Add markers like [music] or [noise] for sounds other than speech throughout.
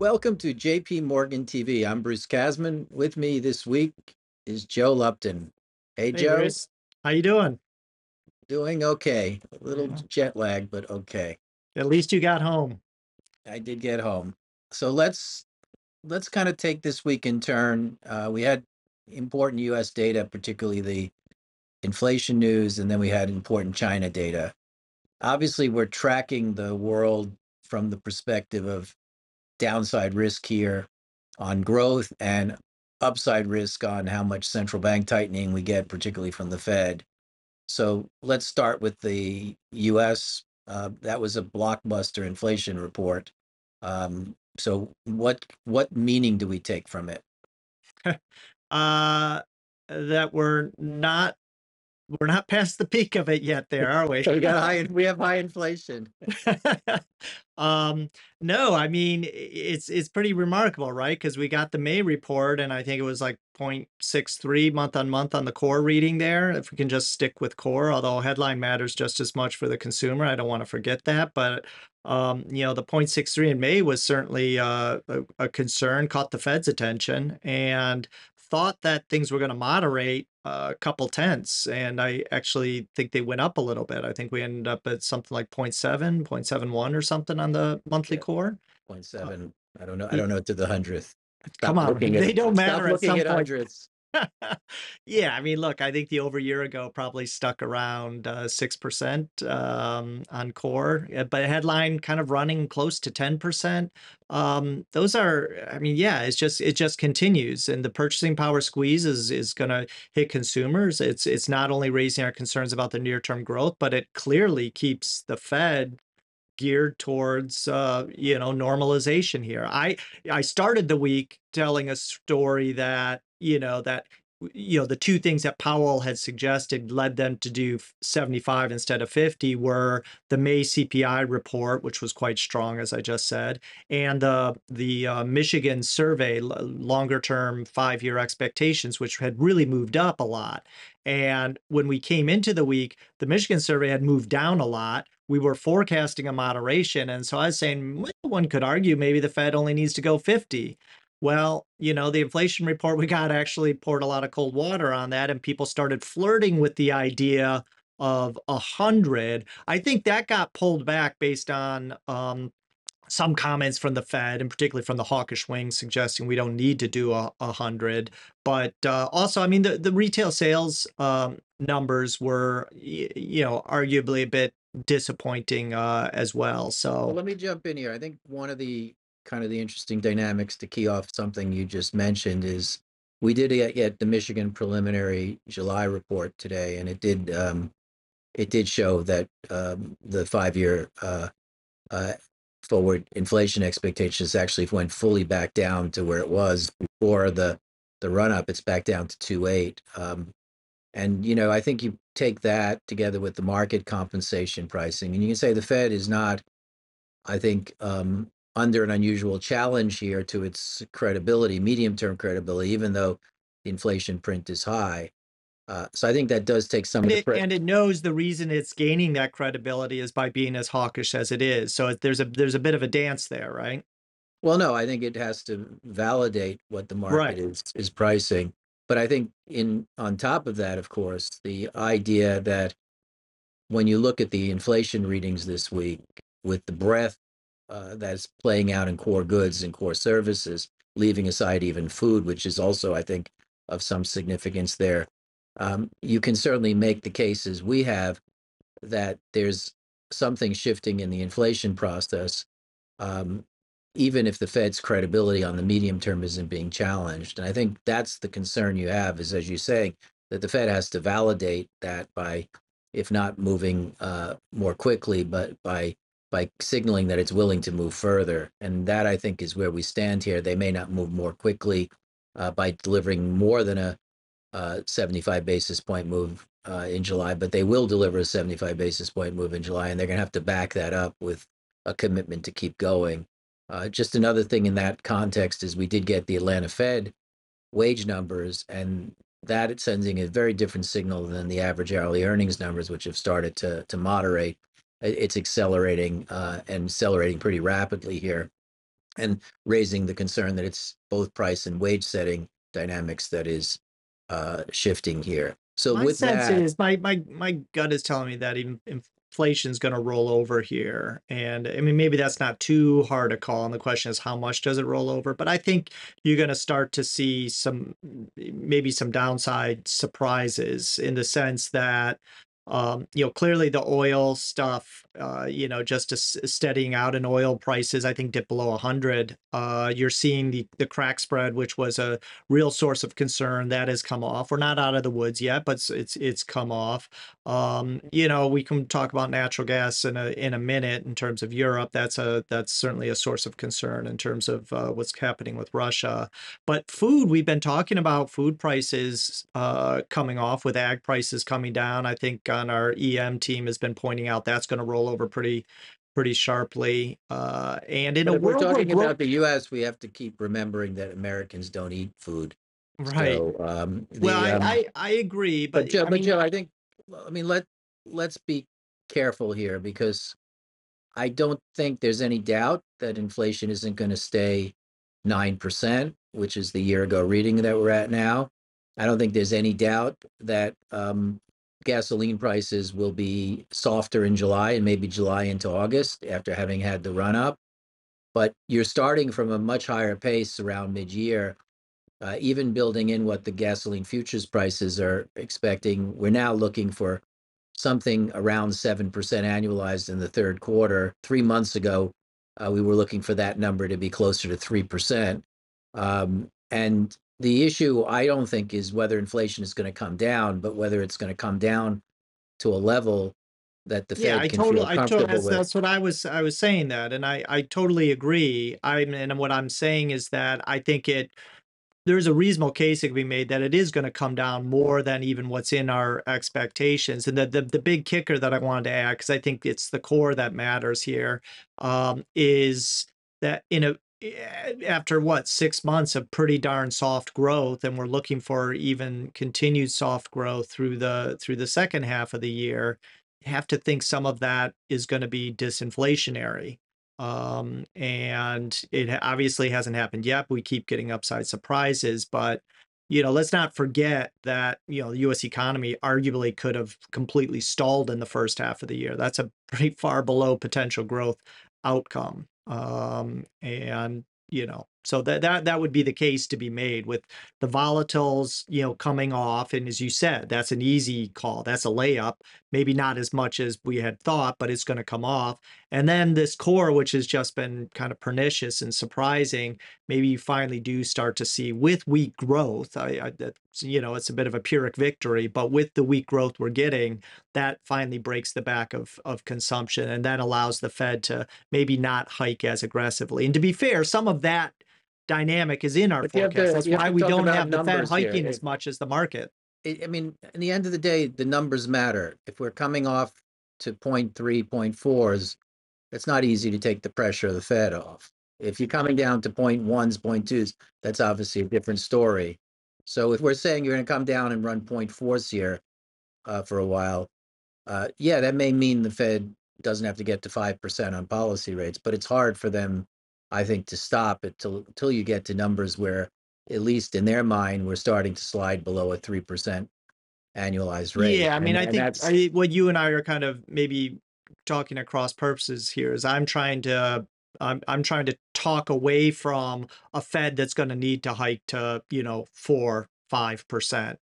Welcome to JP Morgan TV. I'm Bruce Kasman. With me this week is Joe Lupton. Hey, Hey, Joe. Bruce. How you doing? Doing okay. A little jet lag, but okay. At least you got home. I did get home. So let's let's kind of take this week in turn. Uh, we had important U.S. data, particularly the inflation news, and then we had important China data. Obviously, we're tracking the world from the perspective of downside risk here on growth and upside risk on how much central bank tightening we get, particularly from the Fed. So let's start with the US. Uh, that was a blockbuster inflation report. Um, so what what meaning do we take from it? [laughs] Uh, that we're not we're not past the peak of it yet there, are we? We got [laughs] high we have high inflation. [laughs] um, no, I mean it's it's pretty remarkable, right? Because we got the May report, and I think it was like 0.63 month on month on the core reading there. If we can just stick with core, although headline matters just as much for the consumer, I don't want to forget that. But um, you know, the 0.63 in May was certainly uh, a, a concern, caught the Fed's attention, and thought that things were going to moderate a couple tenths. And I actually think they went up a little bit. I think we ended up at something like 0.7, 0.71 or something on the monthly Yeah. core. Point uh, seven. I don't know. I don't know to the hundredth. Come on, they don't [laughs] stop matter at looking some at point. hundredths. Yeah, I mean, look, I think the over year ago probably stuck around uh, 6% um, on core, uh, but headline kind of running close to 10%. Um, those are, I mean, yeah, it's just, it just continues. And the purchasing power squeeze is, is going to hit consumers. It's, it's not only raising our concerns about the near term growth, but it clearly keeps the Fed geared towards uh, you know normalization here. I I started the week telling a story that you know that you know the two things that Powell had suggested led them to do 75 instead of 50 were the May CPI report, which was quite strong, as I just said, and the the uh, Michigan survey, longer term five year expectations, which had really moved up a lot. And when we came into the week, the Michigan survey had moved down a lot. We were forecasting a moderation. And so I was saying, well, one could argue maybe the Fed only needs to go 50. Well, you know, the inflation report we got actually poured a lot of cold water on that, and people started flirting with the idea of a hundred. I think that got pulled back based on um, some comments from the Fed, and particularly from the hawkish wing, suggesting we don't need to do a, a hundred. But uh, also, I mean, the, the retail sales um, numbers were, you know, arguably a bit disappointing uh, as well. Well, So, let me jump in here. I think one of the kind of the interesting dynamics to key off something you just mentioned is we did get, get the Michigan preliminary July report today, and it did um, it did show that um, the five year uh, uh, forward inflation expectations actually went fully back down to where it was before the the run up. It's back down to two eight. Um, and you know, I think you take that together with the market compensation pricing, and you can say the Fed is not, I think, um, under an unusual challenge here to its credibility, medium term credibility, even though the inflation print is high. Uh, so I think that does take some and of the it, pre- and it knows the reason it's gaining that credibility is by being as hawkish as it is. So there's a there's a bit of a dance there, right? Well, no, I think it has to validate what the market Right. is is pricing. But I think in on top of that, of course, the idea that when you look at the inflation readings this week, with the breadth uh, that's playing out in core goods and core services, leaving aside even food, which is also, I think, of some significance there, um, you can certainly make the cases we have that there's something shifting in the inflation process um, even if the Fed's credibility on the medium term isn't being challenged. And I think that's the concern you have is, as you say, that the Fed has to validate that by, if not moving uh, more quickly, but by by signaling that it's willing to move further. And that I think is where we stand here. They may not move more quickly uh, by delivering more than a uh, 75 basis point move uh, in July, but they will deliver a 75 basis point move in July, and they're going to have to back that up with a commitment to keep going. Uh, just another thing in that context is we did get the Atlanta Fed wage numbers, and that it's sending a very different signal than the average hourly earnings numbers, which have started to to moderate. It's accelerating uh, and accelerating pretty rapidly here. and raising the concern that it's both price and wage setting dynamics that is uh, shifting here. So My with sense that, is my my my gut is telling me that even inflation's going to roll over here, and I mean maybe that's not too hard a call. And the question is how much does it roll over? But I think you're going to start to see some maybe some downside surprises in the sense that um, you know, clearly the oil stuff, uh, you know, just steadying out in oil prices, I think dipped below 100. Uh, you're seeing the the crack spread, which was a real source of concern, that has come off. We're not out of the woods yet, but it's it's, it's come off. Um, you know, we can talk about natural gas in a in a minute in terms of Europe. That's a that's certainly a source of concern in terms of uh, what's happening with Russia. But food, we've been talking about food prices uh, coming off with ag prices coming down. I think on our EM team has been pointing out that's going to roll over pretty pretty sharply. Uh, and in but a if we're world where talking about the U.S., we have to keep remembering that Americans don't eat food. right? So um, Well, I, um, I I agree, but but Joe, I but Joe, I think I mean let let's be careful here because I don't think there's any doubt that inflation isn't going to stay nine percent, which is the year ago reading that we're at now. I don't think there's any doubt that um, gasoline prices will be softer in July and maybe July into August after having had the run up. But you're starting from a much higher pace around mid-year uh, even building in what the gasoline futures prices are expecting, we're now looking for something around 7% annualized in the third quarter. Three months ago, uh, we were looking for that number to be closer to 3%. Um, and the issue, I don't think, is whether inflation is going to come down, but whether it's going to come down to a level that the yeah, Fed I can totally, feel I to, comfortable that's with. that's what I was I was saying that, and I I totally agree. I and what I'm saying is that I think it there's a reasonable case that can be made that it is going to come down more than even what's in our expectations. And the the, the big kicker that I wanted to add, because I think it's the core that matters here, um, is that in a after what six months of pretty darn soft growth, and we're looking for even continued soft growth through the through the second half of the year, have to think some of that is going to be disinflationary um, and it obviously hasn't happened yet. We keep getting upside surprises, but you know, let's not forget that you know the U.S. economy arguably could have completely stalled in the first half of the year. That's a [laughs] pretty far below potential growth outcome, um, and you know, so that that that would be the case to be made with the volatiles, you know, coming off. And as you said, that's an easy call. That's a layup. Maybe not as much as we had thought, but it's going to come off. And then this core, which has just been kind of pernicious and surprising, maybe you finally do start to see with weak growth. I, I you know, it's a bit of a Pyrrhic victory, but with the weak growth we're getting, that finally breaks the back of of consumption, and that allows the Fed to maybe not hike as aggressively. And to be fair, some of that dynamic is in our But forecast. to That's why we don't have the Fed numbers here. hiking as much as the market. I I mean, in the end of the day, the numbers matter. If we're coming off to point three, point fours, it's not easy to take the pressure of the Fed off. If you're coming down to point ones, point twos, that's obviously a different story. So if we're saying you're going to come down and run point fours here uh, for a while, uh, yeah, that may mean the Fed doesn't have to get to five percent on policy rates, but it's hard for them, I think, to stop it till till you get to numbers where, at least in their mind, we're starting to slide below a three percent annualized rate. Yeah, I mean, and, I and think that's I, what you and I are kind of maybe talking across purposes here is I'm trying to I'm I'm trying to talk away from a Fed that's going to need to hike to you know four five percent,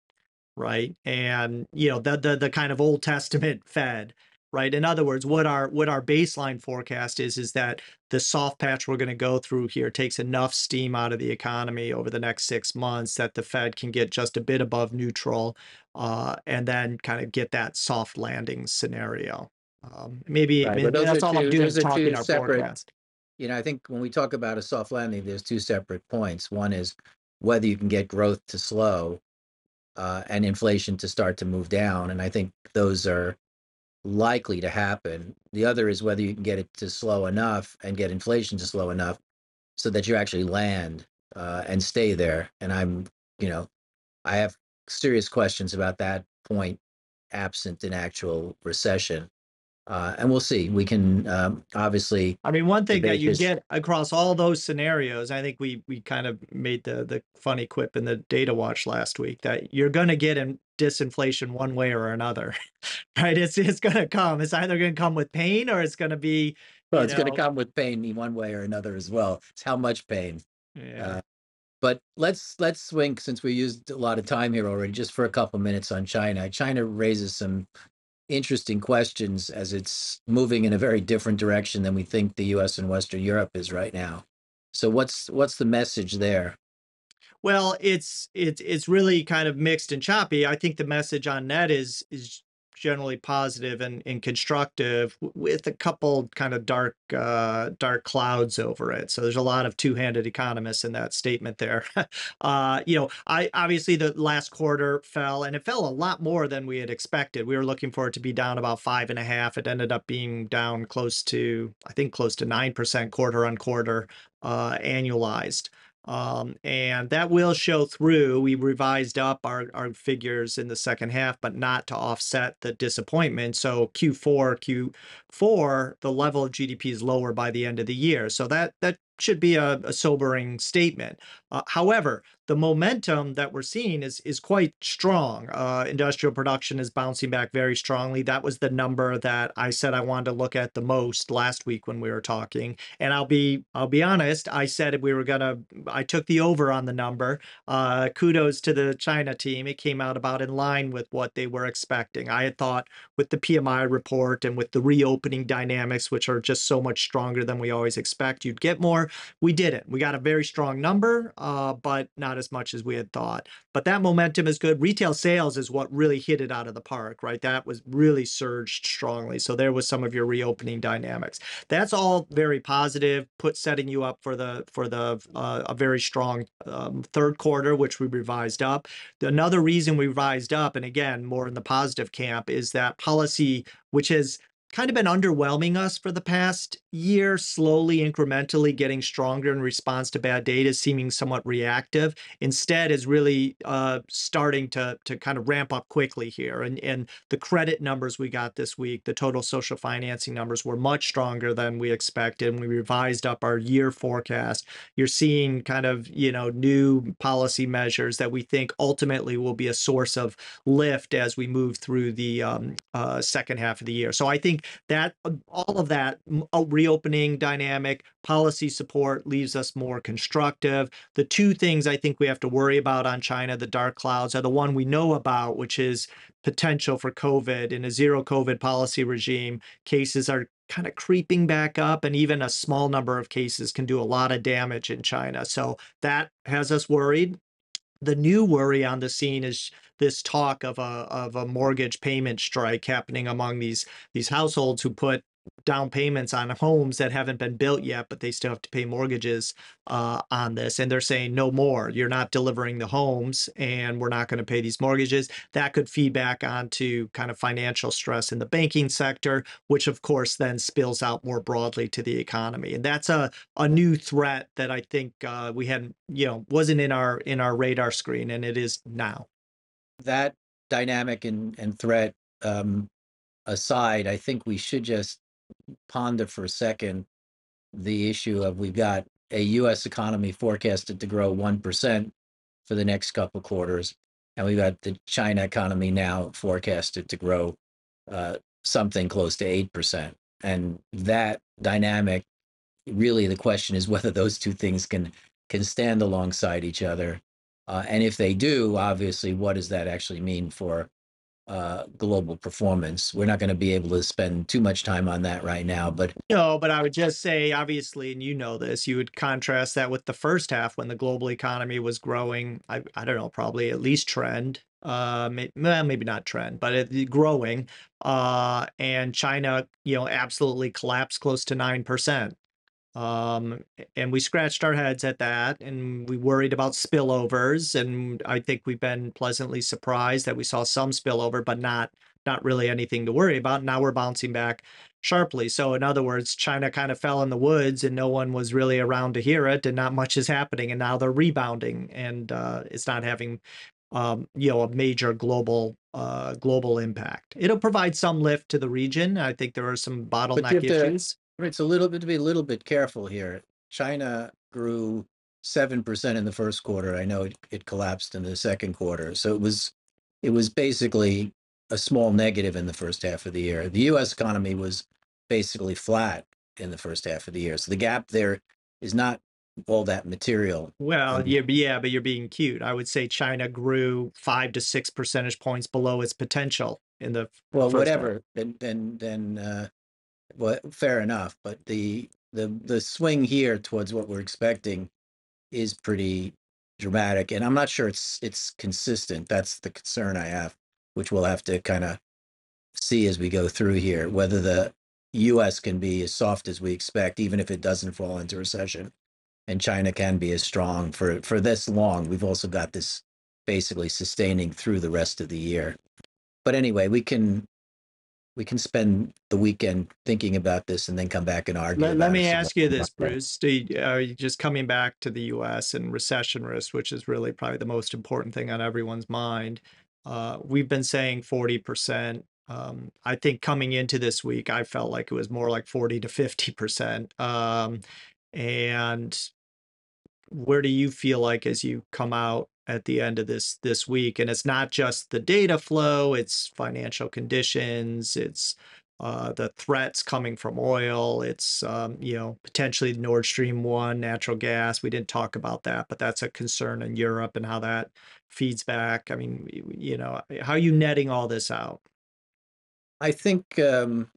right? And you know the the the kind of Old Testament [laughs] Fed, right? In other words, what our what our baseline forecast is is that the soft patch we're going to go through here takes enough steam out of the economy over the next six months that the Fed can get just a bit above neutral, uh, and then kind of get that soft landing scenario. Um, maybe right. those that's all I'm doing is talking our separate. forecast. You know, I think when we talk about a soft landing, there's two separate points. One is whether you can get growth to slow uh, and inflation to start to move down, and I think those are likely to happen. The other is whether you can get it to slow enough and get inflation to slow enough so that you actually land uh, and stay there. And I'm, you know, I have serious questions about that point absent an actual recession. Uh, and we'll see. We can um, obviously. I mean, one thing that you this- get across all those scenarios, I think we we kind of made the the funny quip in the data watch last week that you're going to get in disinflation one way or another, [laughs] right? It's it's going to come. It's either going to come with pain or it's going to be Well, it's going to come with pain in one way or another as well. It's how much pain. yeah. Uh, But let's let's swing since we used a lot of time here already, just for a couple minutes on China. China raises some interesting questions as it's moving in a very different direction than we think the U.S. and Western Europe is right now. So what's what's the message there? Well, it's it's it's really kind of mixed and choppy. I think the message on net is is generally positive and, and constructive with a couple kind of dark uh, dark clouds over it. So there's a lot of two-handed economists in that statement there. [laughs] uh, you know, I obviously the last quarter fell and it fell a lot more than we had expected. We were looking for it to be down about five and a half. It ended up being down close to I think close to nine percent quarter on quarter uh, annualized. Um, and that will show through. We revised up our, our figures in the second half, but not to offset the disappointment. So Q4, Q4, the level of GDP is lower by the end of the year. So that that should be a, a sobering statement. Uh, however, the momentum that we're seeing is is quite strong. Uh, industrial production is bouncing back very strongly. That was the number that I said I wanted to look at the most last week when we were talking. And I'll be I'll be honest. I said we were gonna. I took the over on the number. Uh, kudos to the China team. It came out about in line with what they were expecting. I had thought with the PMI report and with the reopening dynamics, which are just so much stronger than we always expect, you'd get more. We didn't. We got a very strong number, uh, but not as much as we had thought. But that momentum is good. Retail sales is what really hit it out of the park, right? That was really surged strongly. So there was some of your reopening dynamics. That's all very positive. Put setting you up for the for the uh, a very strong um, third quarter, which we revised up. Another reason we revised up, and again more in the positive camp, is that policy, which has kind of been underwhelming us for the past year, slowly, incrementally getting stronger in response to bad data, seeming somewhat reactive. Instead, is really uh, starting to to kind of ramp up quickly here. And and the credit numbers we got this week, the total social financing numbers were much stronger than we expected. And we revised up our year forecast. You're seeing kind of you know new policy measures that we think ultimately will be a source of lift as we move through the um, uh, second half of the year. So I think that uh, all of that reopening dynamic policy support leaves us more constructive. The two things i think we have to worry about on china the dark clouds are the one we know about which is potential for covid in a zero covid policy regime. Cases are kind of creeping back up and even a small number of cases can do a lot of damage in china. So that has us worried the new worry on the scene is this talk of a of a mortgage payment strike happening among these these households who put down payments on homes that haven't been built yet, but they still have to pay mortgages uh, on this. And they're saying no more. You're not delivering the homes, and we're not going to pay these mortgages. That could feed back onto kind of financial stress in the banking sector, which of course then spills out more broadly to the economy. And that's a a new threat that I think uh, we hadn't, you know, wasn't in our in our radar screen, and it is now. That dynamic and, and threat um, aside, I think we should just ponder for a second the issue of we've got a U.S. economy forecasted to grow 1% for the next couple quarters, and we've got the China economy now forecasted to grow uh, something close to 8%. And that dynamic, really the question is whether those two things can can stand alongside each other. Uh, and if they do, obviously, what does that actually mean for uh, global performance? We're not going to be able to spend too much time on that right now, but No, but I would just say, obviously, and you know this, you would contrast that with the first half when the global economy was growing. I, I don't know, probably at least trend. Uh, may, well, maybe not trend, but it, growing. Uh, and China, you know, absolutely collapsed close to nine percent. Um, and we scratched our heads at that, and we worried about spillovers. And I think we've been pleasantly surprised that we saw some spillover, but not not really anything to worry about. Now we're bouncing back sharply. So, in other words, China kind of fell in the woods and no one was really around to hear it, and not much is happening. And now they're rebounding, and uh, it's not having um, you know, a major global uh, global impact. It'll provide some lift to the region. I think there are some bottleneck issues. It's a little bit to be a little bit careful here. China grew seven percent in the first quarter. I know it, it collapsed in the second quarter. So it was it was basically a small negative in the first half of the year. The US economy was basically flat in the first half of the year. So the gap there is not all that material. Well, Um, yeah, but yeah, but you're being cute. I would say China grew five to six percentage points below its potential in the Well, whatever, then then then uh well, fair enough. But the the the swing here towards what we're expecting is pretty dramatic, and I'm not sure it's it's consistent. That's the concern I have, which we'll have to kind of see as we go through here, whether the U.S. can be as soft as we expect, even if it doesn't fall into recession, and China can be as strong for for this long. We've also got this basically sustaining through the rest of the year. But anyway, we can we can spend the weekend thinking about this and then come back and argue. Let, let me ask you this, Bruce. Do you, are you just coming back to the U.S. and recession risk, which is really probably the most important thing on everyone's mind? Uh, we've been saying 40%. Um, I think coming into this week, I felt like it was more like 40 to 50%. Um, and where do you feel like as you come out at the end of this this week and it's not just the data flow it's financial conditions it's uh, the threats coming from oil it's um, you know potentially nord stream 1 natural gas we didn't talk about that but that's a concern in europe and how that feeds back i mean you know how are you netting all this out I think um,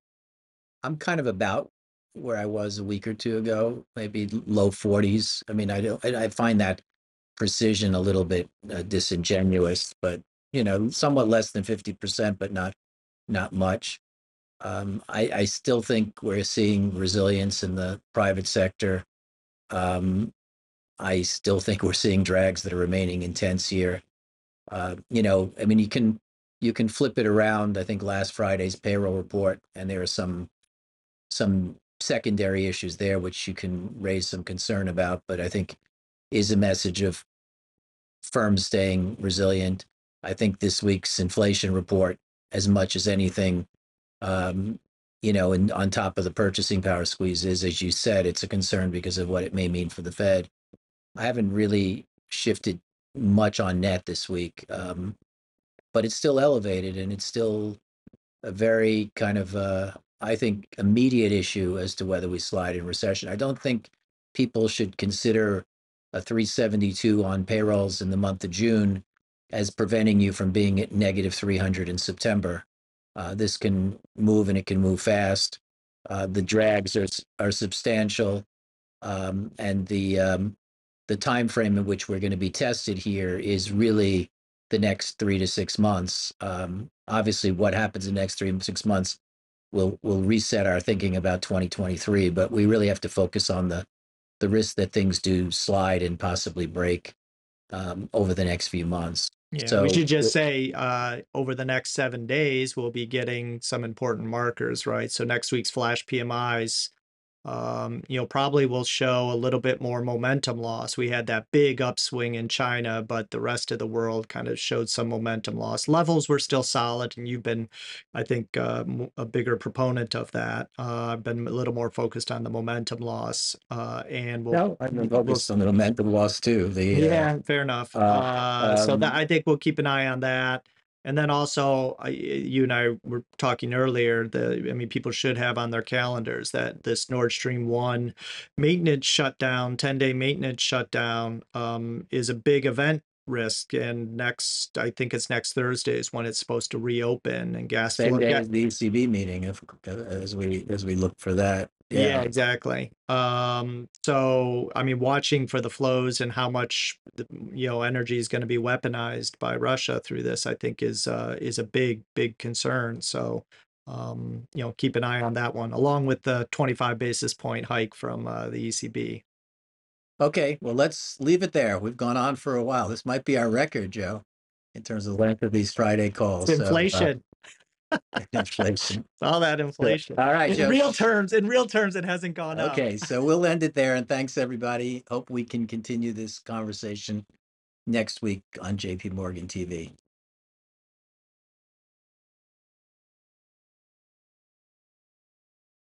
I'm kind of about where I was a week or two ago, maybe low 40s. I mean, I don't. I I find that precision a little bit uh, disingenuous, but you know, somewhat less than 50%, but not not much. Um, I, I still think we're seeing resilience in the private sector. Um, I still think we're seeing drags that are remaining intense here. Uh, you know, I mean, you can you can flip it around. I think last Friday's payroll report, and there are some some secondary issues there which you can raise some concern about, but I think is a message of firms staying resilient. I think this week's inflation report, as much as anything, um, you know, and on top of the purchasing power squeeze, is as you said, it's a concern because of what it may mean for the Fed. I haven't really shifted much on net this week, um, but it's still elevated and it's still a very kind of, uh, I think, immediate issue as to whether we slide in recession. I don't think people should consider a 372 on payrolls in the month of June as preventing you from being at negative 300 in September. Uh, this can move and it can move fast. Uh, the drags are are substantial, um, and the um, the time frame in which we're going to be tested here is really the next three to six months. Um, obviously, what happens in the next three to six months will will reset our thinking about 2023. But we really have to focus on the the risk that things do slide and possibly break um, over the next few months. Yeah, So we should just say uh, over the next seven days, we'll be getting some important markers, right? So next week's flash PMIs, um, you know, probably will show a little bit more momentum loss. We had that big upswing in China, but the rest of the world kind of showed some momentum loss. Levels were still solid, and you've been, I think, uh, a bigger proponent of that. Uh, I've been a little more focused on the momentum loss, uh, and we'll no, I'm we'll focused on the momentum loss too. The uh, yeah, fair enough. uh, Uh, so that um, I think we'll keep an eye on that. And then also, you and I were talking earlier. The I mean, people should have on their calendars that this Nord Stream one maintenance shutdown, ten day maintenance shutdown, um, is a big event risk. And next, I think it's next Thursday is when it's supposed to reopen and gas same flow. day as the ECB meeting, if, as we as we look for that. Yeah, Yeah. exactly. Um, so I mean, watching for the flows and how much the, you know energy is going to be weaponized by Russia through this, I think is uh, is a big big concern. So um, you know, keep an eye on that one, along with the 25 basis point hike from uh, the ECB. Okay, well, let's leave it there. We've gone on for a while. This might be our record, Joe, in terms of length of these Friday calls. It's So, uh, inflation, [laughs] inflation. [laughs] all that inflation. all right, In Joe. real terms, in real terms, it hasn't gone up. Okay, so we'll end it there, and thanks everybody. Hope we can continue this conversation next week on JP Morgan TV.